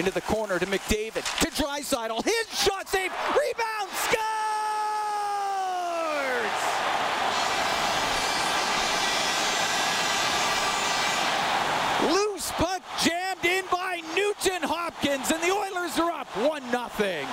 into the corner to McDavid, to Draisaitl. His shot save, rebound, scores! Loose puck jammed in by Newton Hopkins, and the Oilers are up 1 0.